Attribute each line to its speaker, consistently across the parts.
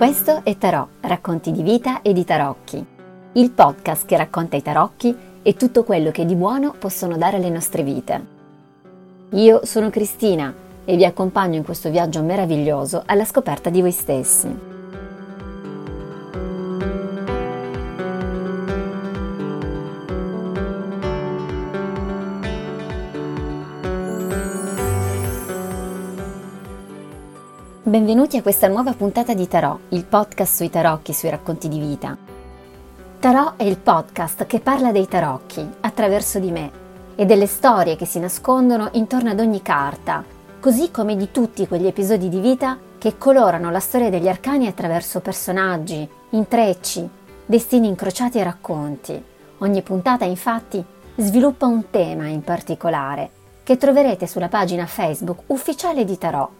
Speaker 1: Questo è Tarò, racconti di vita e di tarocchi, il podcast che racconta i tarocchi e tutto quello che di buono possono dare alle nostre vite. Io sono Cristina e vi accompagno in questo viaggio meraviglioso alla scoperta di voi stessi. Benvenuti a questa nuova puntata di Tarot, il podcast sui tarocchi, sui racconti di vita. Tarot è il podcast che parla dei tarocchi attraverso di me e delle storie che si nascondono intorno ad ogni carta, così come di tutti quegli episodi di vita che colorano la storia degli arcani attraverso personaggi, intrecci, destini incrociati e racconti. Ogni puntata infatti sviluppa un tema in particolare che troverete sulla pagina Facebook ufficiale di Tarot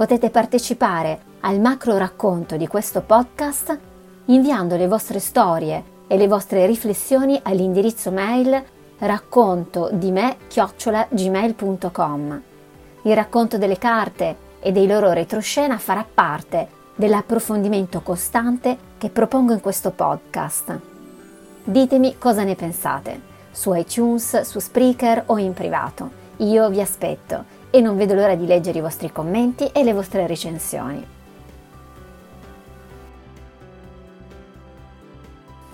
Speaker 1: potete partecipare al macro racconto di questo podcast inviando le vostre storie e le vostre riflessioni all'indirizzo mail racconto di me gmail.com. Il racconto delle carte e dei loro retroscena farà parte dell'approfondimento costante che propongo in questo podcast. Ditemi cosa ne pensate, su iTunes, su Spreaker o in privato. Io vi aspetto e non vedo l'ora di leggere i vostri commenti e le vostre recensioni.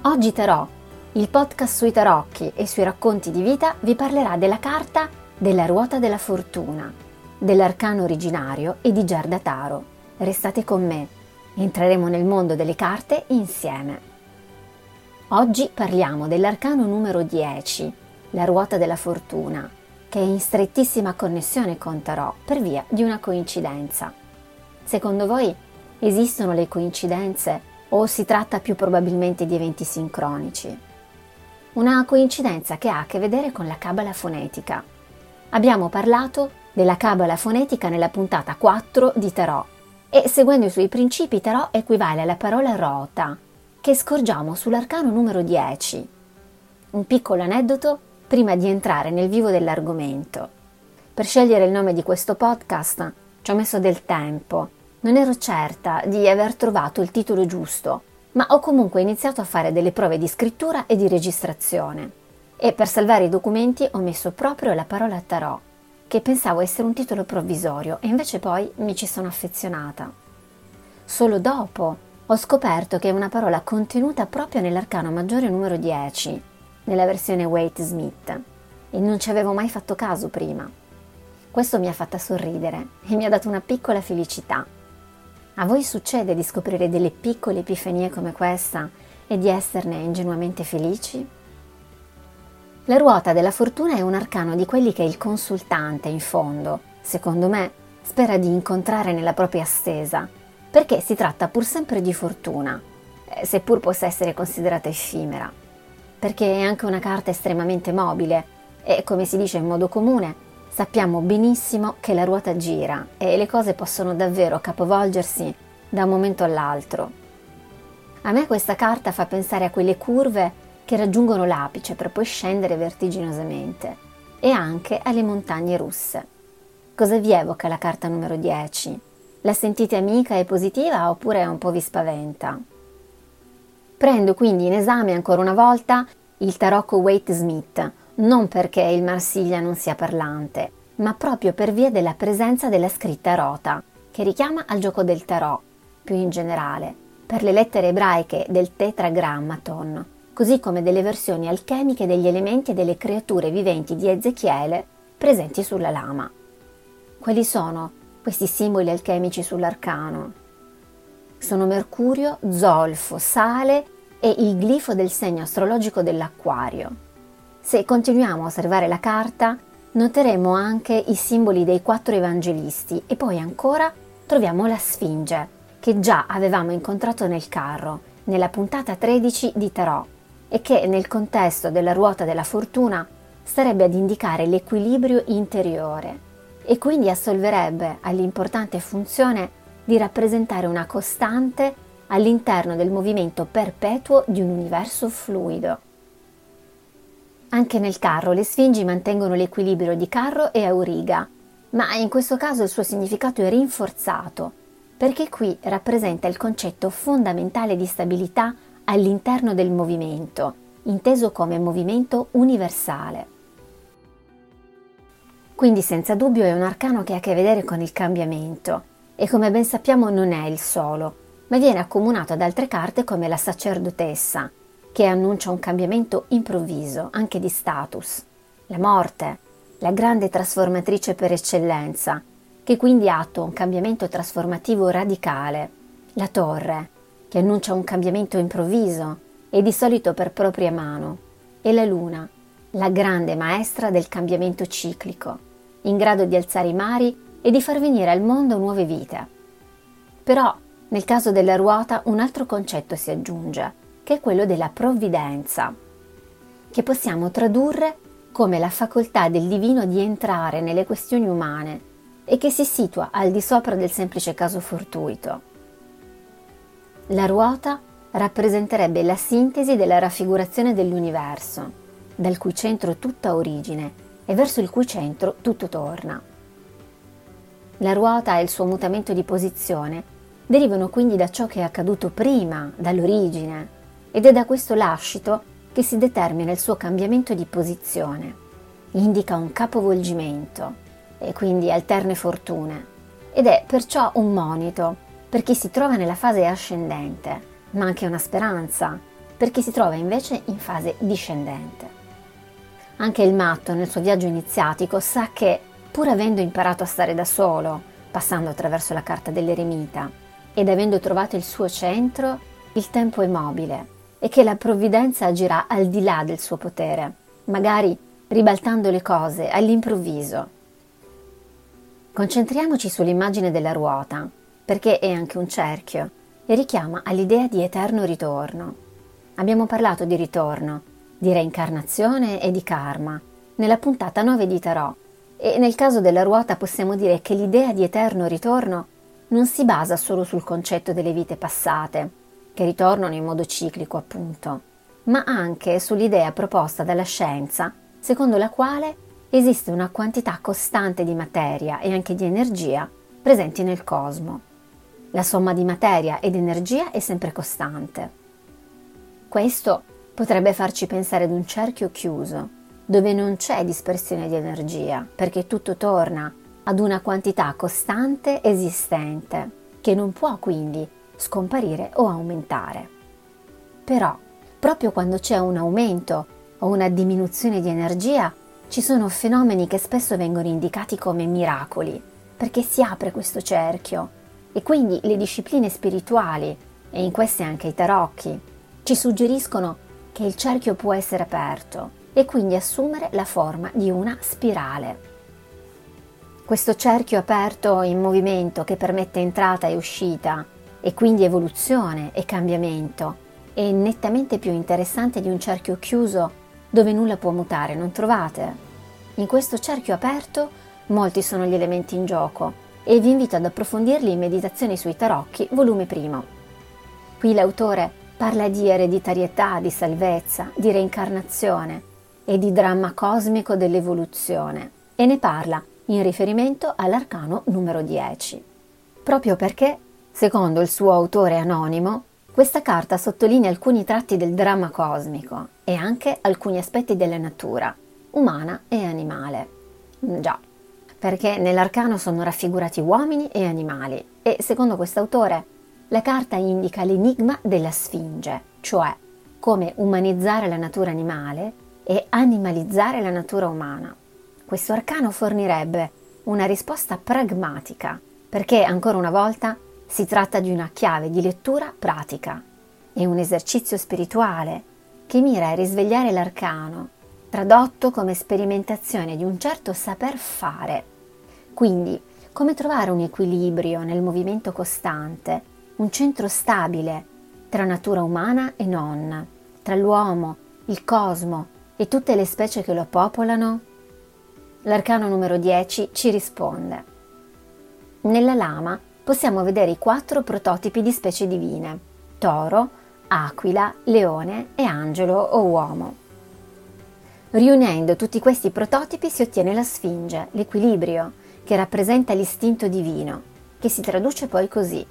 Speaker 1: Oggi Tarò, il podcast sui tarocchi e sui racconti di vita, vi parlerà della carta della ruota della fortuna, dell'arcano originario e di Giardataro. Restate con me, entreremo nel mondo delle carte insieme. Oggi parliamo dell'arcano numero 10, la ruota della fortuna, che è in strettissima connessione con Tarot per via di una coincidenza. Secondo voi esistono le coincidenze o si tratta più probabilmente di eventi sincronici? Una coincidenza che ha a che vedere con la cabala fonetica. Abbiamo parlato della cabala fonetica nella puntata 4 di Tarot e seguendo i suoi principi Tarot equivale alla parola rota che scorgiamo sull'arcano numero 10. Un piccolo aneddoto prima di entrare nel vivo dell'argomento. Per scegliere il nome di questo podcast ci ho messo del tempo. Non ero certa di aver trovato il titolo giusto, ma ho comunque iniziato a fare delle prove di scrittura e di registrazione. E per salvare i documenti ho messo proprio la parola tarot, che pensavo essere un titolo provvisorio e invece poi mi ci sono affezionata. Solo dopo ho scoperto che è una parola contenuta proprio nell'arcano maggiore numero 10, nella versione Wade Smith e non ci avevo mai fatto caso prima. Questo mi ha fatta sorridere e mi ha dato una piccola felicità. A voi succede di scoprire delle piccole epifanie come questa e di esserne ingenuamente felici? La ruota della fortuna è un arcano di quelli che il consultante, in fondo, secondo me, spera di incontrare nella propria stesa, perché si tratta pur sempre di fortuna, eh, seppur possa essere considerata effimera perché è anche una carta estremamente mobile e, come si dice in modo comune, sappiamo benissimo che la ruota gira e le cose possono davvero capovolgersi da un momento all'altro. A me questa carta fa pensare a quelle curve che raggiungono l'apice per poi scendere vertiginosamente e anche alle montagne russe. Cosa vi evoca la carta numero 10? La sentite amica e positiva oppure un po' vi spaventa? Prendo quindi in esame ancora una volta il tarocco Waite Smith, non perché il Marsiglia non sia parlante, ma proprio per via della presenza della scritta rota, che richiama al gioco del tarot, più in generale, per le lettere ebraiche del tetragrammaton, così come delle versioni alchemiche degli elementi e delle creature viventi di Ezechiele presenti sulla lama. Quali sono questi simboli alchemici sull'arcano? Sono Mercurio, Zolfo, Sale e il glifo del segno astrologico dell'acquario. Se continuiamo a osservare la carta, noteremo anche i simboli dei quattro evangelisti e poi ancora troviamo la Sfinge, che già avevamo incontrato nel carro, nella puntata 13 di Tarot, e che nel contesto della ruota della fortuna starebbe ad indicare l'equilibrio interiore e quindi assolverebbe all'importante funzione di rappresentare una costante all'interno del movimento perpetuo di un universo fluido. Anche nel carro le sfingi mantengono l'equilibrio di carro e auriga, ma in questo caso il suo significato è rinforzato, perché qui rappresenta il concetto fondamentale di stabilità all'interno del movimento, inteso come movimento universale. Quindi senza dubbio è un arcano che ha a che vedere con il cambiamento e come ben sappiamo non è il solo, ma viene accomunato ad altre carte come la sacerdotessa, che annuncia un cambiamento improvviso, anche di status, la morte, la grande trasformatrice per eccellenza, che quindi attua un cambiamento trasformativo radicale, la torre, che annuncia un cambiamento improvviso e di solito per propria mano, e la luna, la grande maestra del cambiamento ciclico, in grado di alzare i mari e di far venire al mondo nuove vite. Però, nel caso della ruota, un altro concetto si aggiunge, che è quello della provvidenza, che possiamo tradurre come la facoltà del divino di entrare nelle questioni umane e che si situa al di sopra del semplice caso fortuito. La ruota rappresenterebbe la sintesi della raffigurazione dell'universo, dal cui centro tutta origine e verso il cui centro tutto torna. La ruota e il suo mutamento di posizione derivano quindi da ciò che è accaduto prima, dall'origine, ed è da questo lascito che si determina il suo cambiamento di posizione. Indica un capovolgimento, e quindi alterne fortune, ed è perciò un monito per chi si trova nella fase ascendente, ma anche una speranza per chi si trova invece in fase discendente. Anche il matto nel suo viaggio iniziatico sa che, pur avendo imparato a stare da solo, passando attraverso la carta dell'eremita, ed avendo trovato il suo centro, il tempo è mobile e che la provvidenza agirà al di là del suo potere, magari ribaltando le cose all'improvviso Concentriamoci sull'immagine della ruota, perché è anche un cerchio e richiama all'idea di eterno ritorno. Abbiamo parlato di ritorno, di reincarnazione e di karma nella puntata 9 di Tarot e nel caso della ruota possiamo dire che l'idea di eterno ritorno non si basa solo sul concetto delle vite passate, che ritornano in modo ciclico appunto, ma anche sull'idea proposta dalla scienza secondo la quale esiste una quantità costante di materia e anche di energia presenti nel cosmo. La somma di materia ed energia è sempre costante. Questo potrebbe farci pensare ad un cerchio chiuso, dove non c'è dispersione di energia, perché tutto torna ad una quantità costante esistente, che non può quindi scomparire o aumentare. Però, proprio quando c'è un aumento o una diminuzione di energia, ci sono fenomeni che spesso vengono indicati come miracoli, perché si apre questo cerchio e quindi le discipline spirituali, e in queste anche i tarocchi, ci suggeriscono che il cerchio può essere aperto e quindi assumere la forma di una spirale. Questo cerchio aperto in movimento che permette entrata e uscita e quindi evoluzione e cambiamento è nettamente più interessante di un cerchio chiuso dove nulla può mutare, non trovate? In questo cerchio aperto molti sono gli elementi in gioco e vi invito ad approfondirli in Meditazioni sui tarocchi, volume primo. Qui l'autore parla di ereditarietà, di salvezza, di reincarnazione e di dramma cosmico dell'evoluzione e ne parla in riferimento all'arcano numero 10. Proprio perché, secondo il suo autore anonimo, questa carta sottolinea alcuni tratti del dramma cosmico e anche alcuni aspetti della natura, umana e animale. Mm, già, perché nell'arcano sono raffigurati uomini e animali e secondo quest'autore la carta indica l'enigma della Sfinge, cioè come umanizzare la natura animale e animalizzare la natura umana. Questo arcano fornirebbe una risposta pragmatica, perché ancora una volta si tratta di una chiave di lettura pratica e un esercizio spirituale che mira a risvegliare l'arcano, tradotto come sperimentazione di un certo saper fare. Quindi, come trovare un equilibrio nel movimento costante, un centro stabile tra natura umana e non, tra l'uomo, il cosmo e tutte le specie che lo popolano? L'arcano numero 10 ci risponde. Nella lama possiamo vedere i quattro prototipi di specie divine, toro, aquila, leone e angelo o uomo. Riunendo tutti questi prototipi si ottiene la Sfinge, l'equilibrio, che rappresenta l'istinto divino, che si traduce poi così.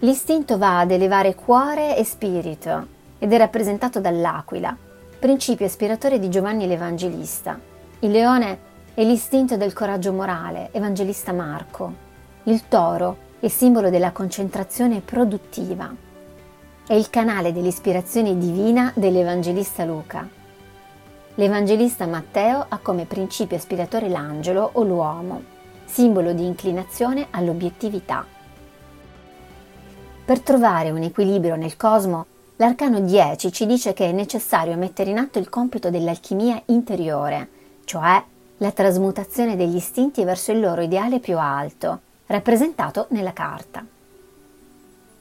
Speaker 1: L'istinto va ad elevare cuore e spirito ed è rappresentato dall'aquila, principio ispiratore di Giovanni l'Evangelista. Il leone è l'istinto del coraggio morale, Evangelista Marco. Il toro è simbolo della concentrazione produttiva. È il canale dell'ispirazione divina dell'Evangelista Luca. L'Evangelista Matteo ha come principio ispiratore l'angelo o l'uomo, simbolo di inclinazione all'obiettività. Per trovare un equilibrio nel cosmo, l'arcano 10 ci dice che è necessario mettere in atto il compito dell'alchimia interiore, cioè la trasmutazione degli istinti verso il loro ideale più alto, rappresentato nella carta.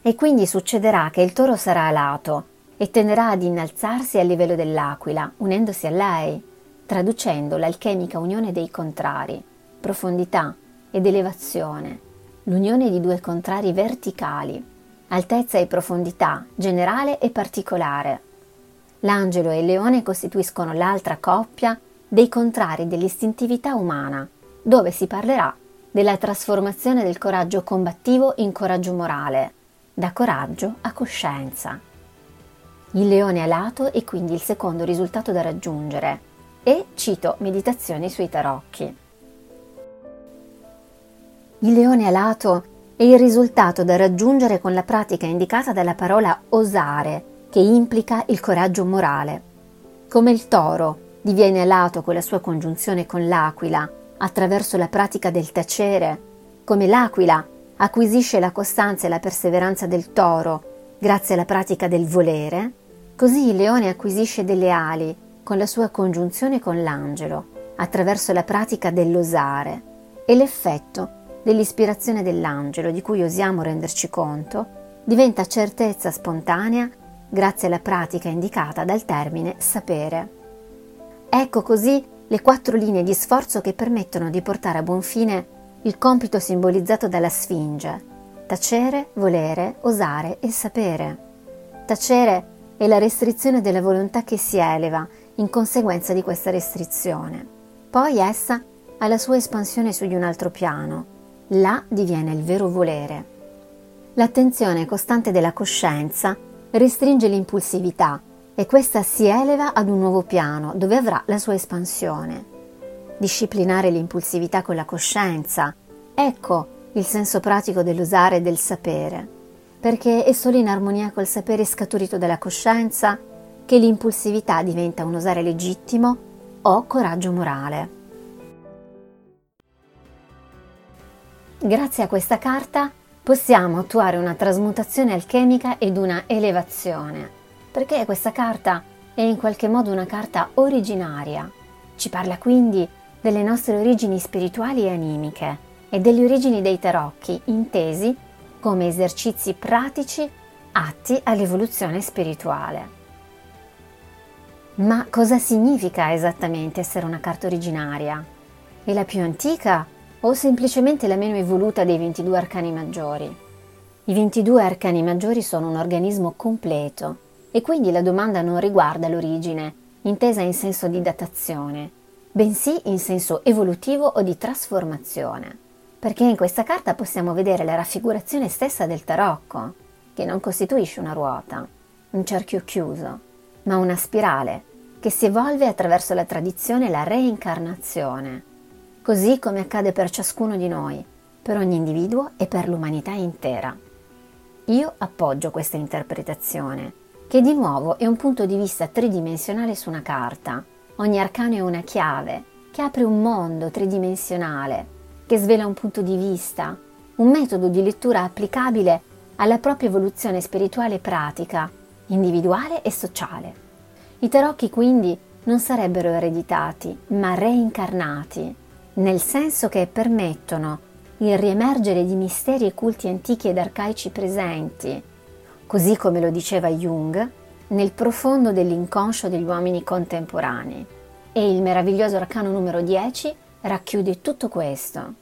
Speaker 1: E quindi succederà che il toro sarà alato e tenderà ad innalzarsi al livello dell'aquila, unendosi a lei, traducendo l'alchemica unione dei contrari, profondità ed elevazione, l'unione di due contrari verticali, altezza e profondità, generale e particolare. L'angelo e il leone costituiscono l'altra coppia dei contrari dell'istintività umana, dove si parlerà della trasformazione del coraggio combattivo in coraggio morale, da coraggio a coscienza. Il leone alato è quindi il secondo risultato da raggiungere e cito Meditazioni sui tarocchi. Il leone alato è il risultato da raggiungere con la pratica indicata dalla parola osare, che implica il coraggio morale. Come il toro diviene alato con la sua congiunzione con l'aquila, attraverso la pratica del tacere, come l'aquila acquisisce la costanza e la perseveranza del toro grazie alla pratica del volere, così il leone acquisisce delle ali con la sua congiunzione con l'angelo, attraverso la pratica dell'osare e l'effetto dell'ispirazione dell'angelo, di cui osiamo renderci conto, diventa certezza spontanea grazie alla pratica indicata dal termine sapere. Ecco così le quattro linee di sforzo che permettono di portare a buon fine il compito simbolizzato dalla Sfinge, tacere, volere, osare e sapere. Tacere è la restrizione della volontà che si eleva in conseguenza di questa restrizione. Poi essa ha la sua espansione su di un altro piano. Là diviene il vero volere. L'attenzione costante della coscienza restringe l'impulsività e questa si eleva ad un nuovo piano dove avrà la sua espansione. Disciplinare l'impulsività con la coscienza, ecco il senso pratico dell'usare e del sapere, perché è solo in armonia col sapere scaturito dalla coscienza che l'impulsività diventa un usare legittimo o coraggio morale. Grazie a questa carta possiamo attuare una trasmutazione alchemica ed una elevazione perché questa carta è in qualche modo una carta originaria. Ci parla quindi delle nostre origini spirituali e animiche e delle origini dei tarocchi intesi come esercizi pratici atti all'evoluzione spirituale. Ma cosa significa esattamente essere una carta originaria? È la più antica o semplicemente la meno evoluta dei 22 arcani maggiori? I 22 arcani maggiori sono un organismo completo e quindi la domanda non riguarda l'origine, intesa in senso di datazione, bensì in senso evolutivo o di trasformazione, perché in questa carta possiamo vedere la raffigurazione stessa del tarocco, che non costituisce una ruota, un cerchio chiuso, ma una spirale che si evolve attraverso la tradizione e la reincarnazione, così come accade per ciascuno di noi, per ogni individuo e per l'umanità intera. Io appoggio questa interpretazione che di nuovo è un punto di vista tridimensionale su una carta. Ogni arcano è una chiave che apre un mondo tridimensionale, che svela un punto di vista, un metodo di lettura applicabile alla propria evoluzione spirituale e pratica, individuale e sociale. I tarocchi quindi non sarebbero ereditati, ma reincarnati, nel senso che permettono il riemergere di misteri e culti antichi ed arcaici presenti, così come lo diceva Jung, nel profondo dell'inconscio degli uomini contemporanei. E il meraviglioso arcano numero 10 racchiude tutto questo.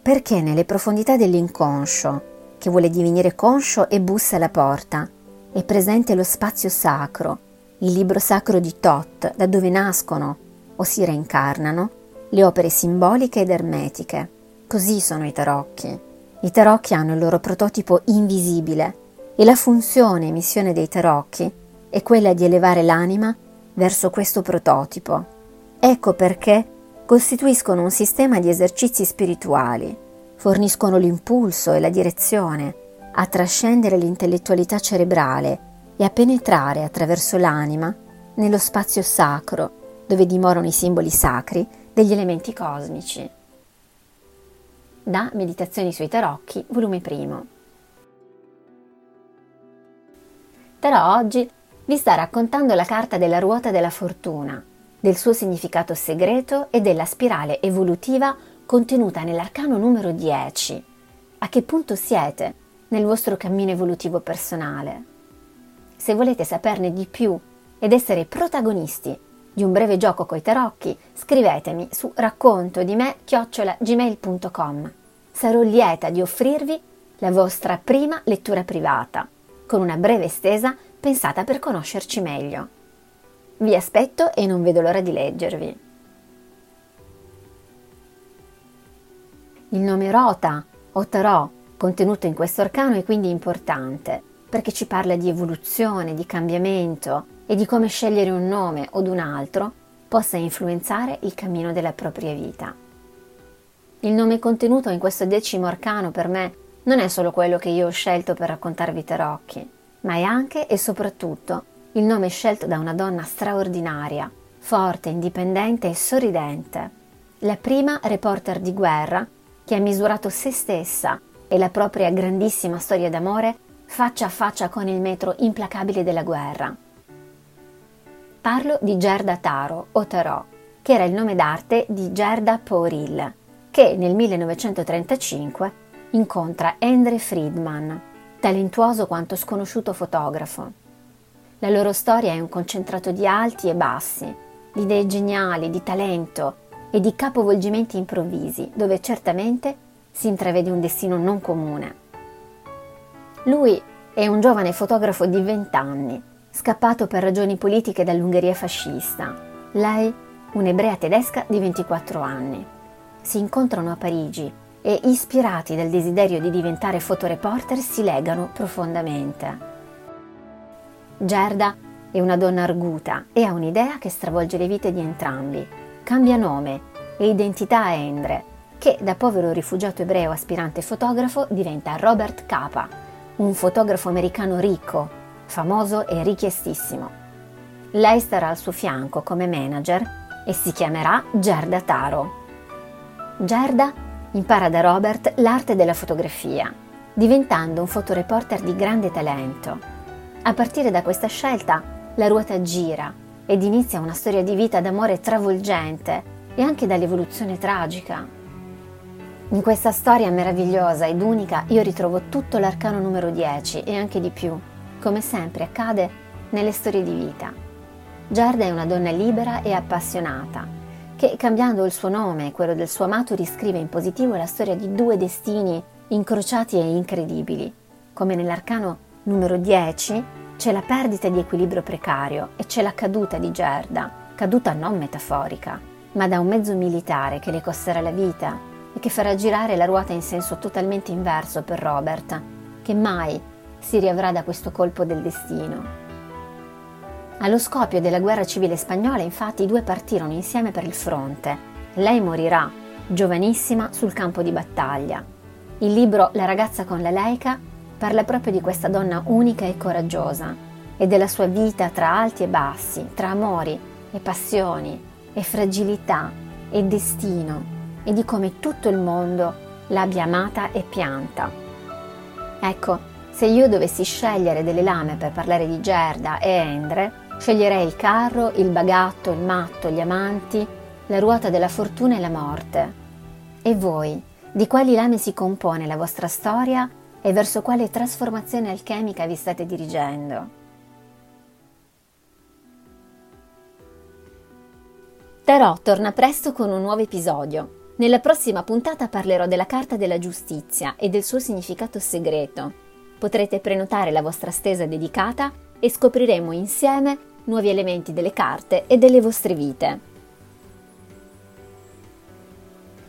Speaker 1: Perché nelle profondità dell'inconscio, che vuole divenire conscio e bussa alla porta, è presente lo spazio sacro, il libro sacro di Tot, da dove nascono o si reincarnano le opere simboliche ed ermetiche, Così sono i tarocchi. I tarocchi hanno il loro prototipo invisibile e la funzione e missione dei tarocchi è quella di elevare l'anima verso questo prototipo. Ecco perché costituiscono un sistema di esercizi spirituali, forniscono l'impulso e la direzione a trascendere l'intellettualità cerebrale e a penetrare attraverso l'anima nello spazio sacro dove dimorano i simboli sacri degli elementi cosmici. Da Meditazioni sui tarocchi, volume 1. Tarò oggi vi sta raccontando la carta della ruota della fortuna, del suo significato segreto e della spirale evolutiva contenuta nell'arcano numero 10. A che punto siete nel vostro cammino evolutivo personale? Se volete saperne di più ed essere protagonisti di un breve gioco coi tarocchi, scrivetemi su racconto di me chiocciolagmail.com. Sarò lieta di offrirvi la vostra prima lettura privata, con una breve estesa pensata per conoscerci meglio. Vi aspetto e non vedo l'ora di leggervi. Il nome Rota o Tarot contenuto in questo arcano è quindi importante perché ci parla di evoluzione, di cambiamento e di come scegliere un nome o un altro possa influenzare il cammino della propria vita. Il nome contenuto in questo decimo arcano per me non è solo quello che io ho scelto per raccontarvi tarocchi, ma è anche e soprattutto il nome scelto da una donna straordinaria, forte, indipendente e sorridente. La prima reporter di guerra che ha misurato se stessa e la propria grandissima storia d'amore faccia a faccia con il metro implacabile della guerra. Parlo di Gerda Taro o Tarot, che era il nome d'arte di Gerda Pouril, che nel 1935 incontra Andre Friedman, talentuoso quanto sconosciuto fotografo. La loro storia è un concentrato di alti e bassi, di idee geniali, di talento e di capovolgimenti improvvisi, dove certamente si intravede un destino non comune. Lui è un giovane fotografo di 20 anni, scappato per ragioni politiche dall'Ungheria fascista. Lei, un'ebrea tedesca di 24 anni. Si incontrano a Parigi e, ispirati dal desiderio di diventare fotoreporter, si legano profondamente. Gerda è una donna arguta e ha un'idea che stravolge le vite di entrambi. Cambia nome e identità a Endre, che da povero rifugiato ebreo aspirante fotografo diventa Robert Capa, un fotografo americano ricco, famoso e richiestissimo. Lei starà al suo fianco come manager e si chiamerà Gerda Taro. Gerda impara da Robert l'arte della fotografia, diventando un fotoreporter di grande talento a partire da questa scelta, la ruota gira ed inizia una storia di vita d'amore travolgente e anche dall'evoluzione tragica. In questa storia meravigliosa ed unica io ritrovo tutto l'arcano numero 10 e anche di più, come sempre accade nelle storie di vita. Giarda è una donna libera e appassionata, che cambiando il suo nome e quello del suo amato riscrive in positivo la storia di due destini incrociati e incredibili, come nell'arcano numero 10 c'è la perdita di equilibrio precario e c'è la caduta di Gerda, caduta non metaforica, ma da un mezzo militare che le costerà la vita e che farà girare la ruota in senso totalmente inverso per Robert, che mai si riavrà da questo colpo del destino. Allo scoppio della guerra civile spagnola, infatti, i due partirono insieme per il fronte. Lei morirà, giovanissima, sul campo di battaglia. Il libro La ragazza con la leica parla proprio di questa donna unica e coraggiosa e della sua vita tra alti e bassi, tra amori e passioni e fragilità e destino e di come tutto il mondo l'abbia amata e pianta. Ecco, se io dovessi scegliere delle lame per parlare di Gerda e Endre, sceglierei il carro, il bagatto, il matto, gli amanti, la ruota della fortuna e la morte. E voi, di quali lame si compone la vostra storia e verso quale trasformazione alchemica vi state dirigendo. Tarot torna presto con un nuovo episodio. Nella prossima puntata parlerò della carta della giustizia e del suo significato segreto. Potrete prenotare la vostra stesa dedicata e scopriremo insieme nuovi elementi delle carte e delle vostre vite.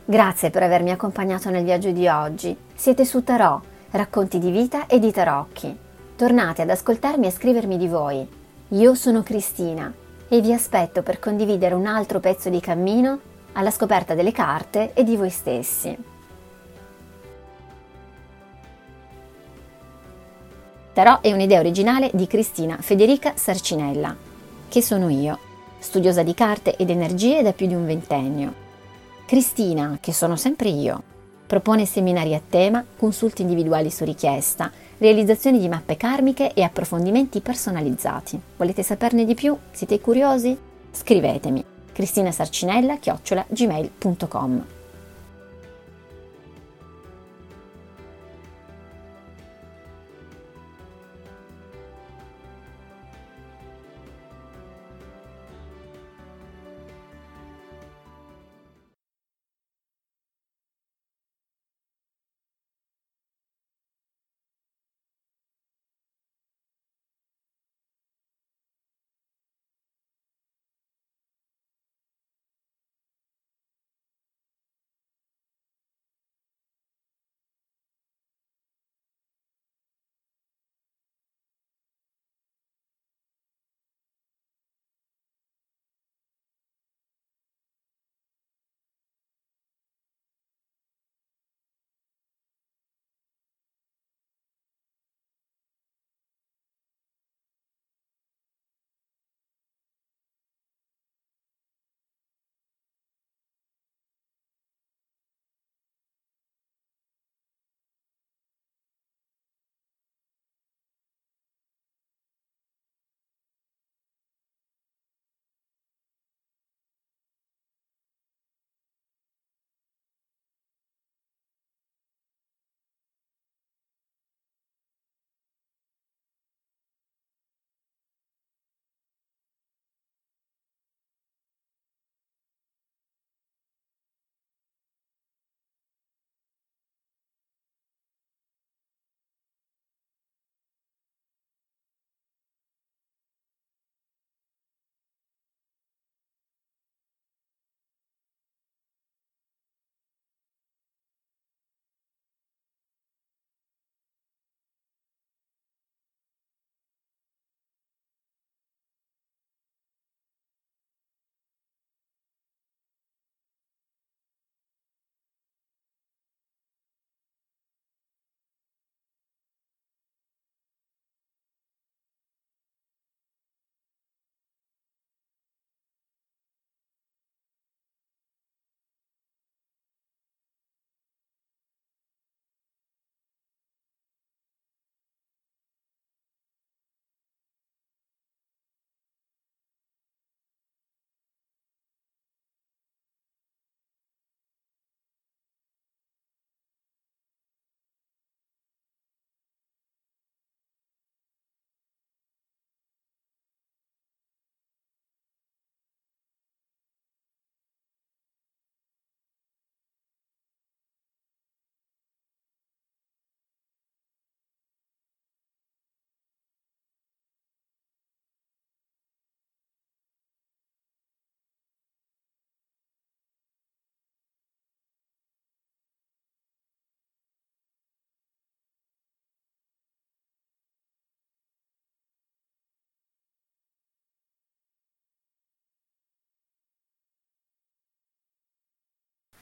Speaker 1: Grazie per avermi accompagnato nel viaggio di oggi. Siete su Tarò, racconti di vita e di tarocchi. Tornate ad ascoltarmi e scrivermi di voi. Io sono Cristina e vi aspetto per condividere un altro pezzo di cammino alla scoperta delle carte e di voi stessi. Tarò è un'idea originale di Cristina Federica Sarcinella, che sono io, studiosa di carte ed energie da più di un ventennio. Cristina, che sono sempre io, propone seminari a tema, consulti individuali su richiesta, realizzazioni di mappe karmiche e approfondimenti personalizzati. Volete saperne di più? Siete curiosi? Scrivetemi cristinasarcinella-gmail.com